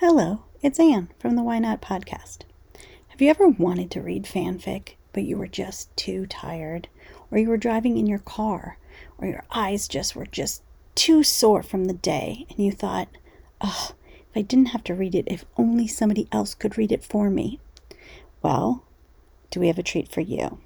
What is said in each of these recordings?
Hello, it's Anne from the Why Not podcast. Have you ever wanted to read fanfic, but you were just too tired? Or you were driving in your car, or your eyes just were just too sore from the day, and you thought, oh, if I didn't have to read it, if only somebody else could read it for me? Well, do we have a treat for you?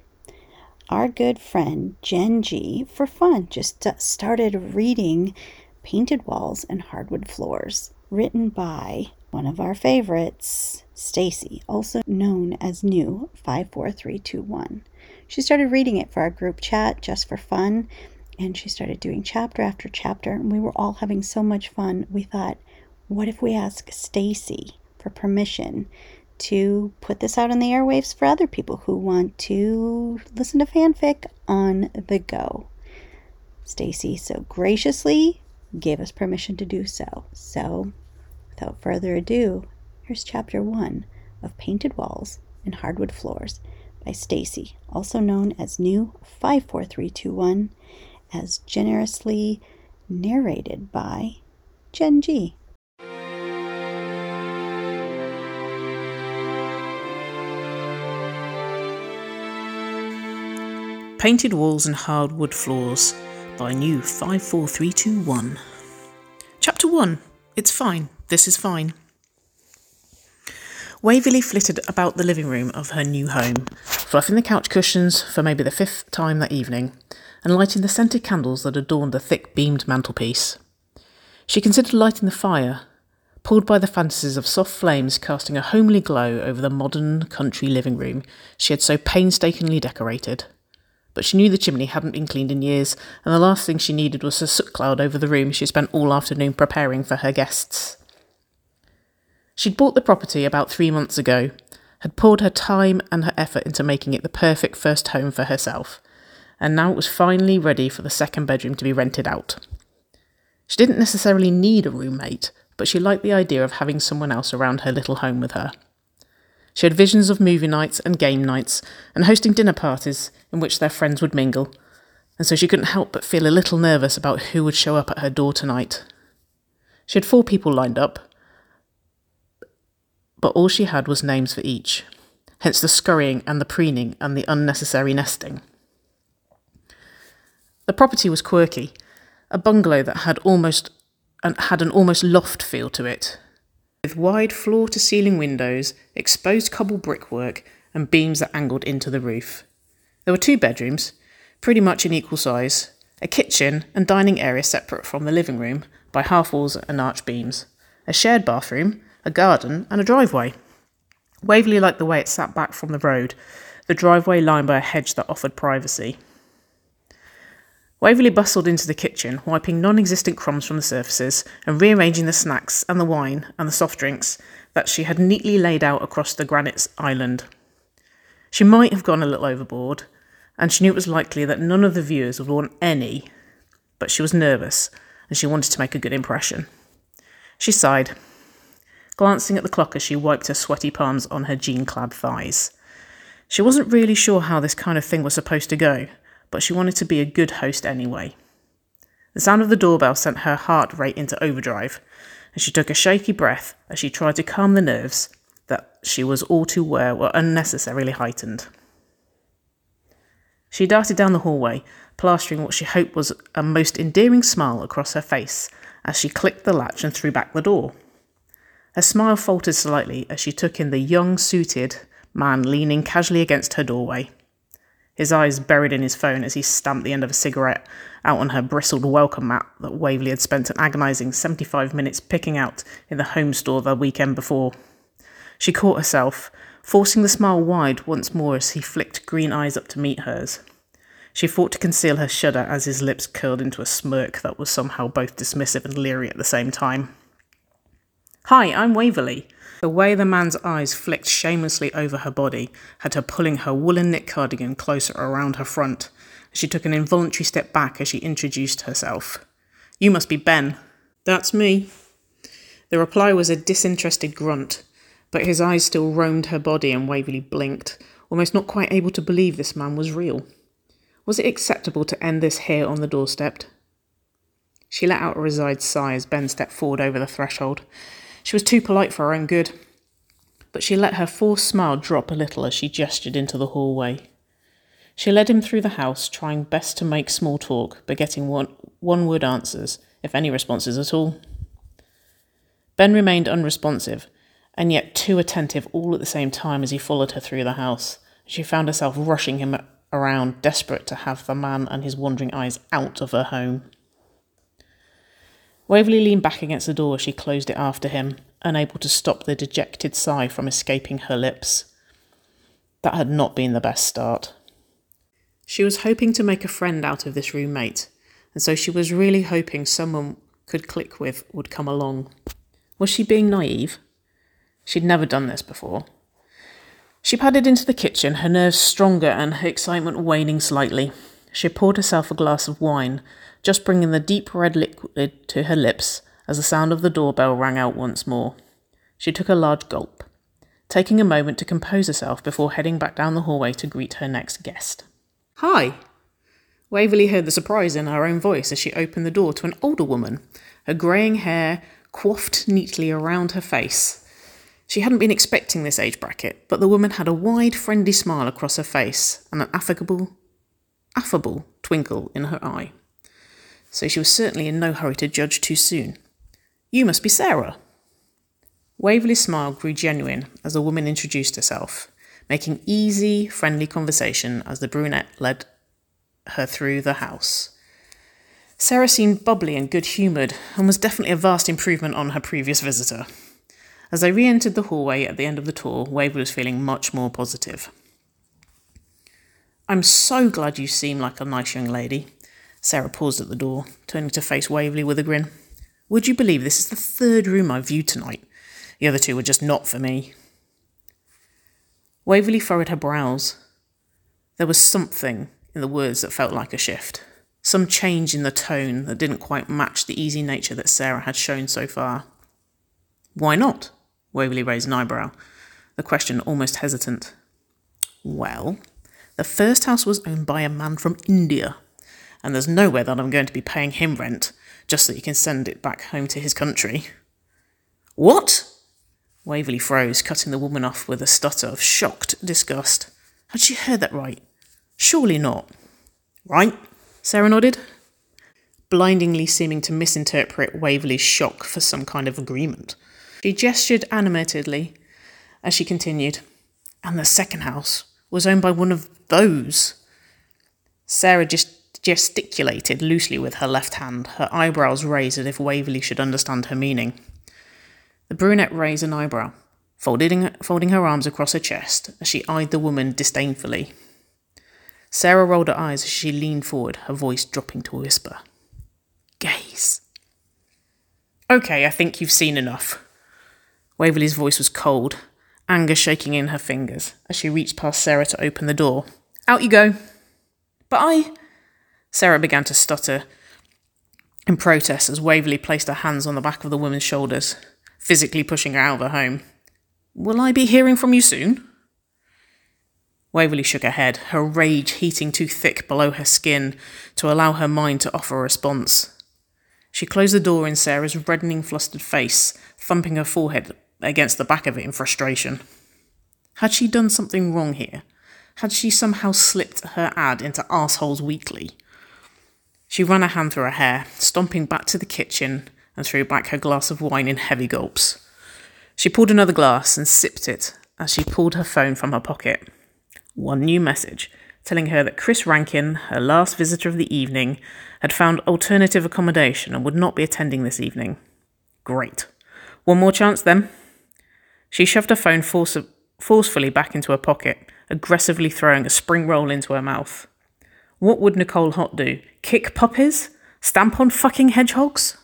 Our good friend Jen G, for fun, just started reading Painted Walls and Hardwood Floors, written by one of our favorites, Stacy, also known as New 54321. She started reading it for our group chat just for fun, and she started doing chapter after chapter, and we were all having so much fun. We thought, what if we ask Stacy for permission to put this out on the airwaves for other people who want to listen to fanfic on the go? Stacy so graciously gave us permission to do so. So Without further ado, here's chapter 1 of Painted Walls and Hardwood Floors by Stacy, also known as New 54321, as generously narrated by Jen G. Painted Walls and Hardwood Floors by New 54321. Chapter 1 It's Fine. This is fine. Waverley flitted about the living room of her new home, fluffing the couch cushions for maybe the fifth time that evening, and lighting the scented candles that adorned the thick beamed mantelpiece. She considered lighting the fire, pulled by the fantasies of soft flames casting a homely glow over the modern country living room she had so painstakingly decorated. But she knew the chimney hadn't been cleaned in years, and the last thing she needed was a soot cloud over the room she spent all afternoon preparing for her guests. She'd bought the property about three months ago, had poured her time and her effort into making it the perfect first home for herself, and now it was finally ready for the second bedroom to be rented out. She didn't necessarily need a roommate, but she liked the idea of having someone else around her little home with her. She had visions of movie nights and game nights and hosting dinner parties in which their friends would mingle, and so she couldn't help but feel a little nervous about who would show up at her door tonight. She had four people lined up, but all she had was names for each, hence the scurrying and the preening and the unnecessary nesting. The property was quirky, a bungalow that had almost had an almost loft feel to it, with wide floor to ceiling windows, exposed cobble brickwork, and beams that angled into the roof. There were two bedrooms, pretty much in equal size, a kitchen and dining area separate from the living room by half walls and arch beams, a shared bathroom, a garden, and a driveway. Waverley liked the way it sat back from the road, the driveway lined by a hedge that offered privacy. Waverley bustled into the kitchen, wiping non existent crumbs from the surfaces and rearranging the snacks and the wine and the soft drinks that she had neatly laid out across the granite island. She might have gone a little overboard, and she knew it was likely that none of the viewers would want any, but she was nervous and she wanted to make a good impression. She sighed glancing at the clock as she wiped her sweaty palms on her jean clad thighs. She wasn't really sure how this kind of thing was supposed to go, but she wanted to be a good host anyway. The sound of the doorbell sent her heart rate into overdrive, and she took a shaky breath as she tried to calm the nerves that she was all too aware were unnecessarily heightened. She darted down the hallway, plastering what she hoped was a most endearing smile across her face as she clicked the latch and threw back the door. Her smile faltered slightly as she took in the young, suited man leaning casually against her doorway. His eyes buried in his phone as he stamped the end of a cigarette out on her bristled welcome mat that Waverley had spent an agonising 75 minutes picking out in the home store the weekend before. She caught herself, forcing the smile wide once more as he flicked green eyes up to meet hers. She fought to conceal her shudder as his lips curled into a smirk that was somehow both dismissive and leery at the same time. Hi, I'm Waverley. The way the man's eyes flicked shamelessly over her body had her pulling her woolen knit cardigan closer around her front. She took an involuntary step back as she introduced herself. You must be Ben. That's me. The reply was a disinterested grunt, but his eyes still roamed her body and Waverley blinked, almost not quite able to believe this man was real. Was it acceptable to end this here on the doorstep? She let out a resigned sigh as Ben stepped forward over the threshold. She was too polite for her own good. But she let her forced smile drop a little as she gestured into the hallway. She led him through the house, trying best to make small talk, but getting one, one word answers, if any responses at all. Ben remained unresponsive, and yet too attentive all at the same time as he followed her through the house. She found herself rushing him around, desperate to have the man and his wandering eyes out of her home. Waverley leaned back against the door as she closed it after him, unable to stop the dejected sigh from escaping her lips. That had not been the best start. She was hoping to make a friend out of this roommate, and so she was really hoping someone could click with would come along. Was she being naive? She'd never done this before. She padded into the kitchen, her nerves stronger and her excitement waning slightly. She poured herself a glass of wine, just bringing the deep red liquid to her lips as the sound of the doorbell rang out once more. She took a large gulp, taking a moment to compose herself before heading back down the hallway to greet her next guest. Hi! Waverley heard the surprise in her own voice as she opened the door to an older woman, her greying hair coiffed neatly around her face. She hadn't been expecting this age bracket, but the woman had a wide, friendly smile across her face and an affable, affable twinkle in her eye. So she was certainly in no hurry to judge too soon. You must be Sarah. Waverley's smile grew genuine as the woman introduced herself, making easy, friendly conversation as the brunette led her through the house. Sarah seemed bubbly and good humoured, and was definitely a vast improvement on her previous visitor. As they re entered the hallway at the end of the tour, Waverley was feeling much more positive. I'm so glad you seem like a nice young lady. Sarah paused at the door, turning to face Waverley with a grin. Would you believe this is the third room I've viewed tonight? The other two were just not for me. Waverley furrowed her brows. There was something in the words that felt like a shift, some change in the tone that didn't quite match the easy nature that Sarah had shown so far. Why not? Waverley raised an eyebrow, the question almost hesitant. Well, the first house was owned by a man from India, and there's nowhere that I'm going to be paying him rent just so he can send it back home to his country. What? Waverley froze, cutting the woman off with a stutter of shocked disgust. Had she heard that right? Surely not. Right? Sarah nodded, blindingly seeming to misinterpret Waverley's shock for some kind of agreement. She gestured animatedly as she continued, and the second house was owned by one of those. Sarah just gesticulated loosely with her left hand, her eyebrows raised as if Waverley should understand her meaning. The brunette raised an eyebrow, folding, folding her arms across her chest as she eyed the woman disdainfully. Sarah rolled her eyes as she leaned forward, her voice dropping to a whisper. Gays. Okay, I think you've seen enough. Waverley's voice was cold, anger shaking in her fingers as she reached past Sarah to open the door. Out you go. But I. Sarah began to stutter in protest as Waverley placed her hands on the back of the woman's shoulders, physically pushing her out of her home. Will I be hearing from you soon? Waverley shook her head, her rage heating too thick below her skin to allow her mind to offer a response. She closed the door in Sarah's reddening, flustered face, thumping her forehead against the back of it in frustration. Had she done something wrong here? Had she somehow slipped her ad into Assholes Weekly? She ran a hand through her hair, stomping back to the kitchen and threw back her glass of wine in heavy gulps. She pulled another glass and sipped it as she pulled her phone from her pocket. One new message telling her that Chris Rankin, her last visitor of the evening, had found alternative accommodation and would not be attending this evening. Great. One more chance then. She shoved her phone force- forcefully back into her pocket, aggressively throwing a spring roll into her mouth. What would Nicole Haught do? Kick puppies? Stamp on fucking hedgehogs?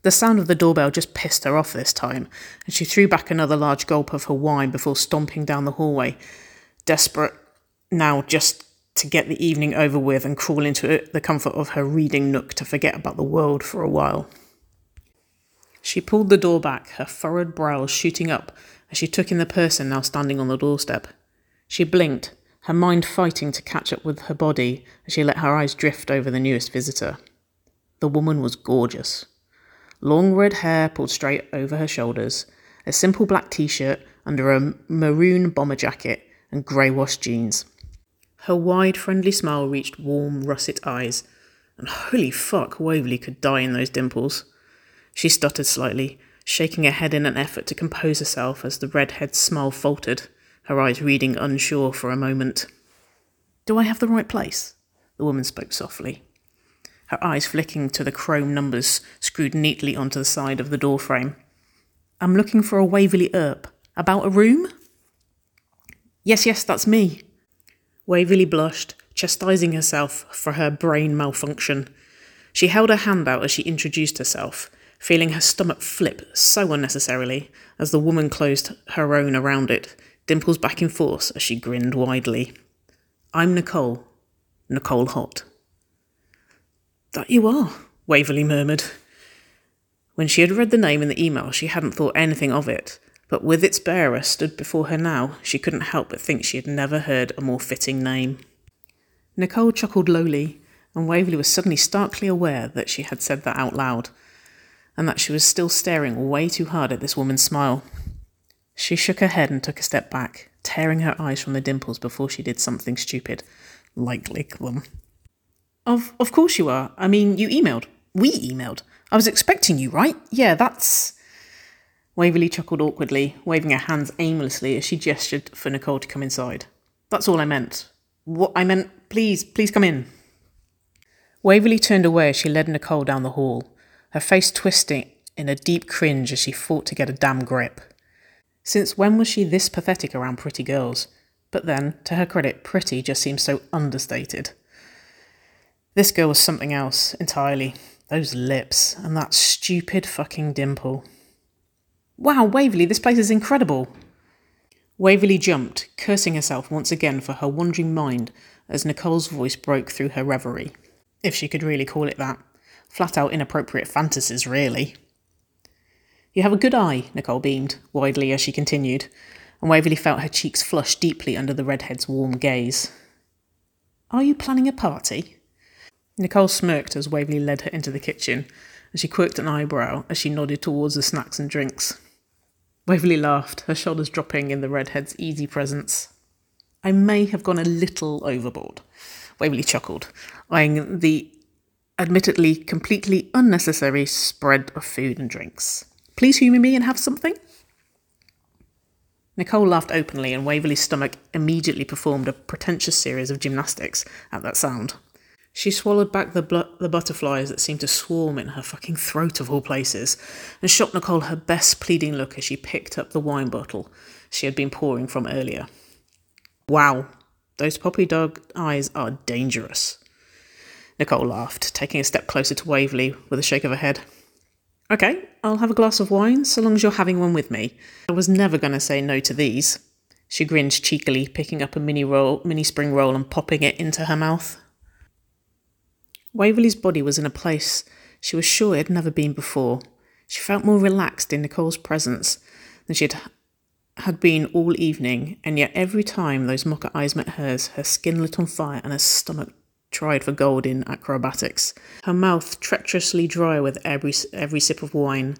The sound of the doorbell just pissed her off this time, and she threw back another large gulp of her wine before stomping down the hallway, desperate now just to get the evening over with and crawl into the comfort of her reading nook to forget about the world for a while. She pulled the door back, her furrowed brows shooting up as she took in the person now standing on the doorstep. She blinked, her mind fighting to catch up with her body as she let her eyes drift over the newest visitor. The woman was gorgeous. long red hair pulled straight over her shoulders, a simple black t shirt under a maroon bomber jacket, and grey washed jeans. Her wide, friendly smile reached warm, russet eyes, and holy fuck, Waverley could die in those dimples. She stuttered slightly, shaking her head in an effort to compose herself as the redhead's smile faltered, her eyes reading unsure for a moment. Do I have the right place? The woman spoke softly, her eyes flicking to the chrome numbers screwed neatly onto the side of the door frame. I'm looking for a Waverley Earp. About a room? Yes, yes, that's me. Waverley blushed, chastising herself for her brain malfunction. She held her hand out as she introduced herself, feeling her stomach flip so unnecessarily as the woman closed her own around it, dimples back in force as she grinned widely. I'm Nicole. Nicole Haught. That you are, Waverley murmured. When she had read the name in the email, she hadn't thought anything of it, but with its bearer stood before her now, she couldn't help but think she had never heard a more fitting name. Nicole chuckled lowly, and Waverley was suddenly starkly aware that she had said that out loud and that she was still staring way too hard at this woman's smile. She shook her head and took a step back, tearing her eyes from the dimples before she did something stupid, like lick them. Of of course you are. I mean, you emailed. We emailed. I was expecting you, right? Yeah, that's. Waverley chuckled awkwardly, waving her hands aimlessly as she gestured for Nicole to come inside. That's all I meant. What I meant, please, please come in. Waverley turned away as she led Nicole down the hall, her face twisting in a deep cringe as she fought to get a damn grip. Since when was she this pathetic around pretty girls? But then, to her credit, pretty just seems so understated. This girl was something else entirely. Those lips and that stupid fucking dimple. Wow, Waverley, this place is incredible. Waverley jumped, cursing herself once again for her wandering mind as Nicole's voice broke through her reverie, if she could really call it that. Flat out inappropriate fantasies, really. You have a good eye, Nicole beamed, widely as she continued, and Waverley felt her cheeks flush deeply under the redhead's warm gaze. Are you planning a party? Nicole smirked as Waverley led her into the kitchen, and she quirked an eyebrow as she nodded towards the snacks and drinks. Waverley laughed, her shoulders dropping in the redhead's easy presence. I may have gone a little overboard. Waverley chuckled, eyeing the admittedly completely unnecessary spread of food and drinks. Please humour me and have something? Nicole laughed openly, and Waverley's stomach immediately performed a pretentious series of gymnastics at that sound. She swallowed back the, bl- the butterflies that seemed to swarm in her fucking throat of all places, and shot Nicole her best pleading look as she picked up the wine bottle she had been pouring from earlier. Wow, those poppy dog eyes are dangerous. Nicole laughed, taking a step closer to Waverley with a shake of her head. Okay, I'll have a glass of wine so long as you're having one with me. I was never going to say no to these. She grinned cheekily, picking up a mini roll, mini spring roll and popping it into her mouth. Waverley's body was in a place she was sure it had never been before. She felt more relaxed in Nicole's presence than she had, had been all evening, and yet every time those mocker eyes met hers, her skin lit on fire and her stomach tried for gold in acrobatics, her mouth treacherously dry with every, every sip of wine.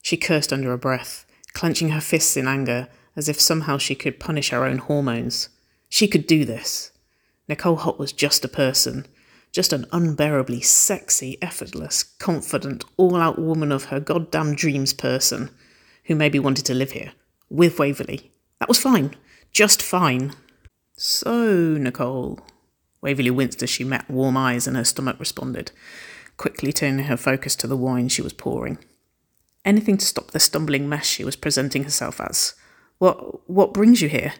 She cursed under her breath, clenching her fists in anger, as if somehow she could punish her own hormones. She could do this. Nicole Haught was just a person, just an unbearably sexy, effortless, confident, all out woman of her goddamn dreams person who maybe wanted to live here, with Waverley. That was fine. Just fine. So, Nicole, Waverley winced as she met warm eyes and her stomach responded, quickly turning her focus to the wine she was pouring. Anything to stop the stumbling mess she was presenting herself as. What what brings you here?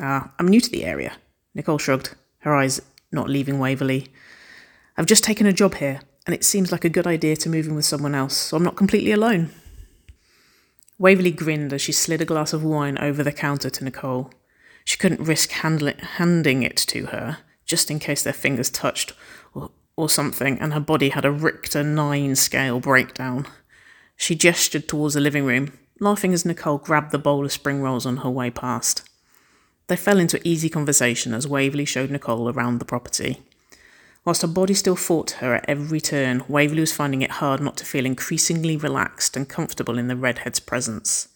Ah, I'm new to the area. Nicole shrugged, her eyes not leaving Waverley. I've just taken a job here, and it seems like a good idea to move in with someone else, so I'm not completely alone. Waverley grinned as she slid a glass of wine over the counter to Nicole. She couldn't risk handing it to her, just in case their fingers touched or, or something, and her body had a Richter 9 scale breakdown. She gestured towards the living room, laughing as Nicole grabbed the bowl of spring rolls on her way past. They fell into easy conversation as Waverley showed Nicole around the property. Whilst her body still fought her at every turn, Waverley was finding it hard not to feel increasingly relaxed and comfortable in the redhead's presence.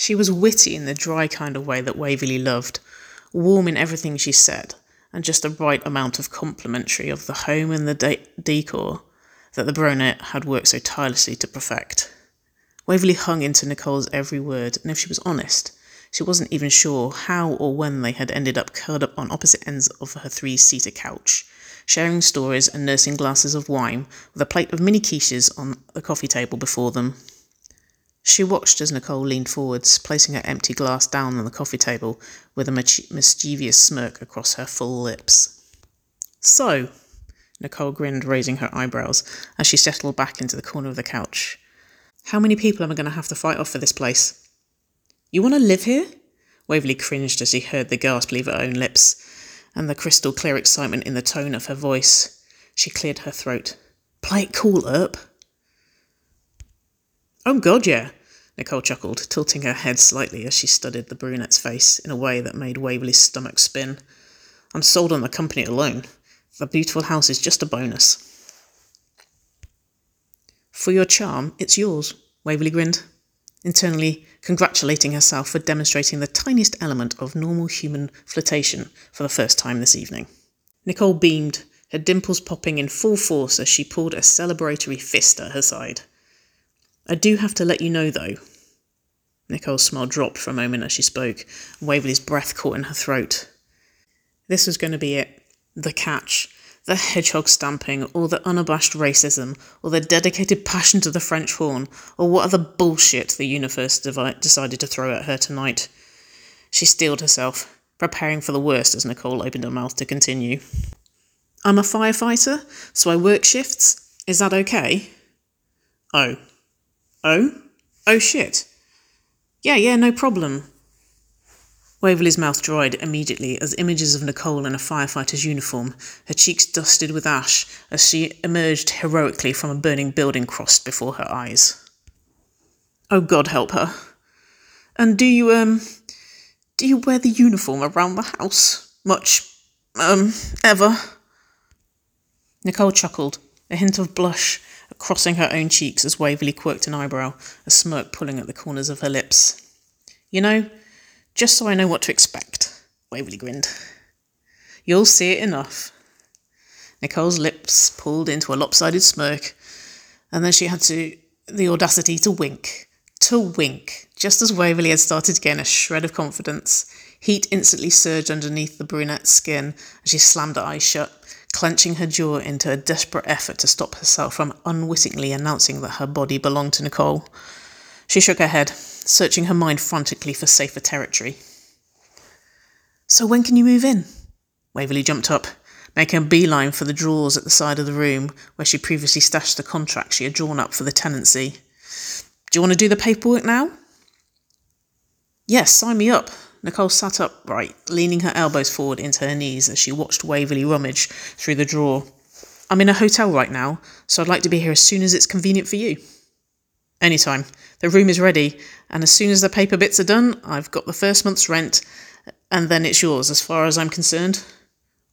She was witty in the dry kind of way that Waverley loved, warm in everything she said, and just the right amount of complimentary of the home and the de- decor that the brunette had worked so tirelessly to perfect. Waverley hung into Nicole's every word, and if she was honest, she wasn't even sure how or when they had ended up curled up on opposite ends of her three seater couch, sharing stories and nursing glasses of wine with a plate of mini quiches on the coffee table before them. She watched as Nicole leaned forwards, placing her empty glass down on the coffee table with a mischievous smirk across her full lips. So, Nicole grinned, raising her eyebrows as she settled back into the corner of the couch. How many people am I going to have to fight off for this place? You want to live here? Waverley cringed as he heard the gasp leave her own lips, and the crystal clear excitement in the tone of her voice. She cleared her throat. Play it cool, Earp. Oh, God, yeah, Nicole chuckled, tilting her head slightly as she studied the brunette's face in a way that made Waverley's stomach spin. I'm sold on the company alone. The beautiful house is just a bonus. For your charm, it's yours, Waverley grinned, internally congratulating herself for demonstrating the tiniest element of normal human flirtation for the first time this evening. Nicole beamed, her dimples popping in full force as she pulled a celebratory fist at her side. I do have to let you know, though. Nicole's smile dropped for a moment as she spoke, Waverley's breath caught in her throat. This was going to be it. The catch. The hedgehog stamping, or the unabashed racism, or the dedicated passion to the French horn, or what other bullshit the universe devi- decided to throw at her tonight. She steeled herself, preparing for the worst as Nicole opened her mouth to continue. I'm a firefighter, so I work shifts. Is that okay? Oh, Oh? Oh shit. Yeah, yeah, no problem. Waverley's mouth dried immediately as images of Nicole in a firefighter's uniform, her cheeks dusted with ash as she emerged heroically from a burning building crossed before her eyes. Oh God help her. And do you, um, do you wear the uniform around the house? Much, um, ever? Nicole chuckled, a hint of blush crossing her own cheeks as Waverley quirked an eyebrow, a smirk pulling at the corners of her lips. You know, just so I know what to expect, Waverley grinned. You'll see it enough. Nicole's lips pulled into a lopsided smirk, and then she had to the audacity to wink. To wink, just as Waverley had started to gain a shred of confidence. Heat instantly surged underneath the brunette's skin as she slammed her eyes shut clenching her jaw into a desperate effort to stop herself from unwittingly announcing that her body belonged to Nicole. She shook her head, searching her mind frantically for safer territory. So when can you move in? Waverley jumped up, making a beeline for the drawers at the side of the room where she previously stashed the contract she had drawn up for the tenancy. Do you want to do the paperwork now? Yes, sign me up, Nicole sat upright, leaning her elbows forward into her knees as she watched Waverley rummage through the drawer. I'm in a hotel right now, so I'd like to be here as soon as it's convenient for you. Anytime. The room is ready, and as soon as the paper bits are done, I've got the first month's rent, and then it's yours as far as I'm concerned.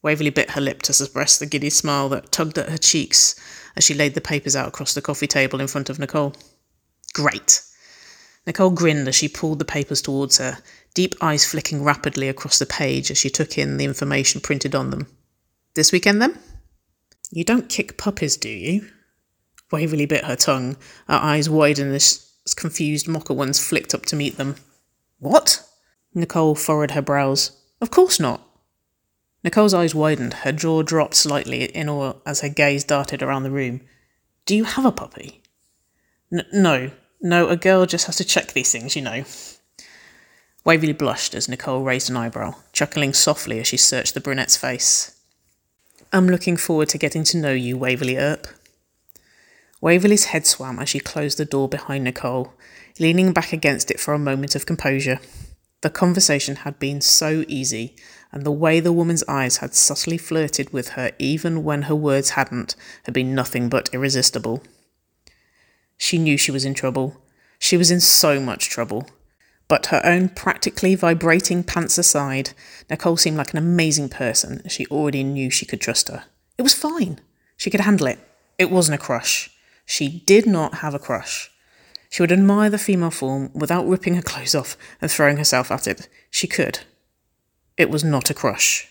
Waverley bit her lip to suppress the giddy smile that tugged at her cheeks as she laid the papers out across the coffee table in front of Nicole. Great. Nicole grinned as she pulled the papers towards her, deep eyes flicking rapidly across the page as she took in the information printed on them. This weekend, then? You don't kick puppies, do you? Waverley bit her tongue, her eyes widened as confused mocker ones flicked up to meet them. What? Nicole furrowed her brows. Of course not. Nicole's eyes widened, her jaw dropped slightly in awe as her gaze darted around the room. Do you have a puppy? N- no. No, a girl just has to check these things, you know. Waverley blushed as Nicole raised an eyebrow, chuckling softly as she searched the brunette's face. I'm looking forward to getting to know you, Waverley Earp. Waverley's head swam as she closed the door behind Nicole, leaning back against it for a moment of composure. The conversation had been so easy, and the way the woman's eyes had subtly flirted with her even when her words hadn't had been nothing but irresistible. She knew she was in trouble. She was in so much trouble. But her own practically vibrating pants aside, Nicole seemed like an amazing person. She already knew she could trust her. It was fine. She could handle it. It wasn't a crush. She did not have a crush. She would admire the female form without ripping her clothes off and throwing herself at it. She could. It was not a crush.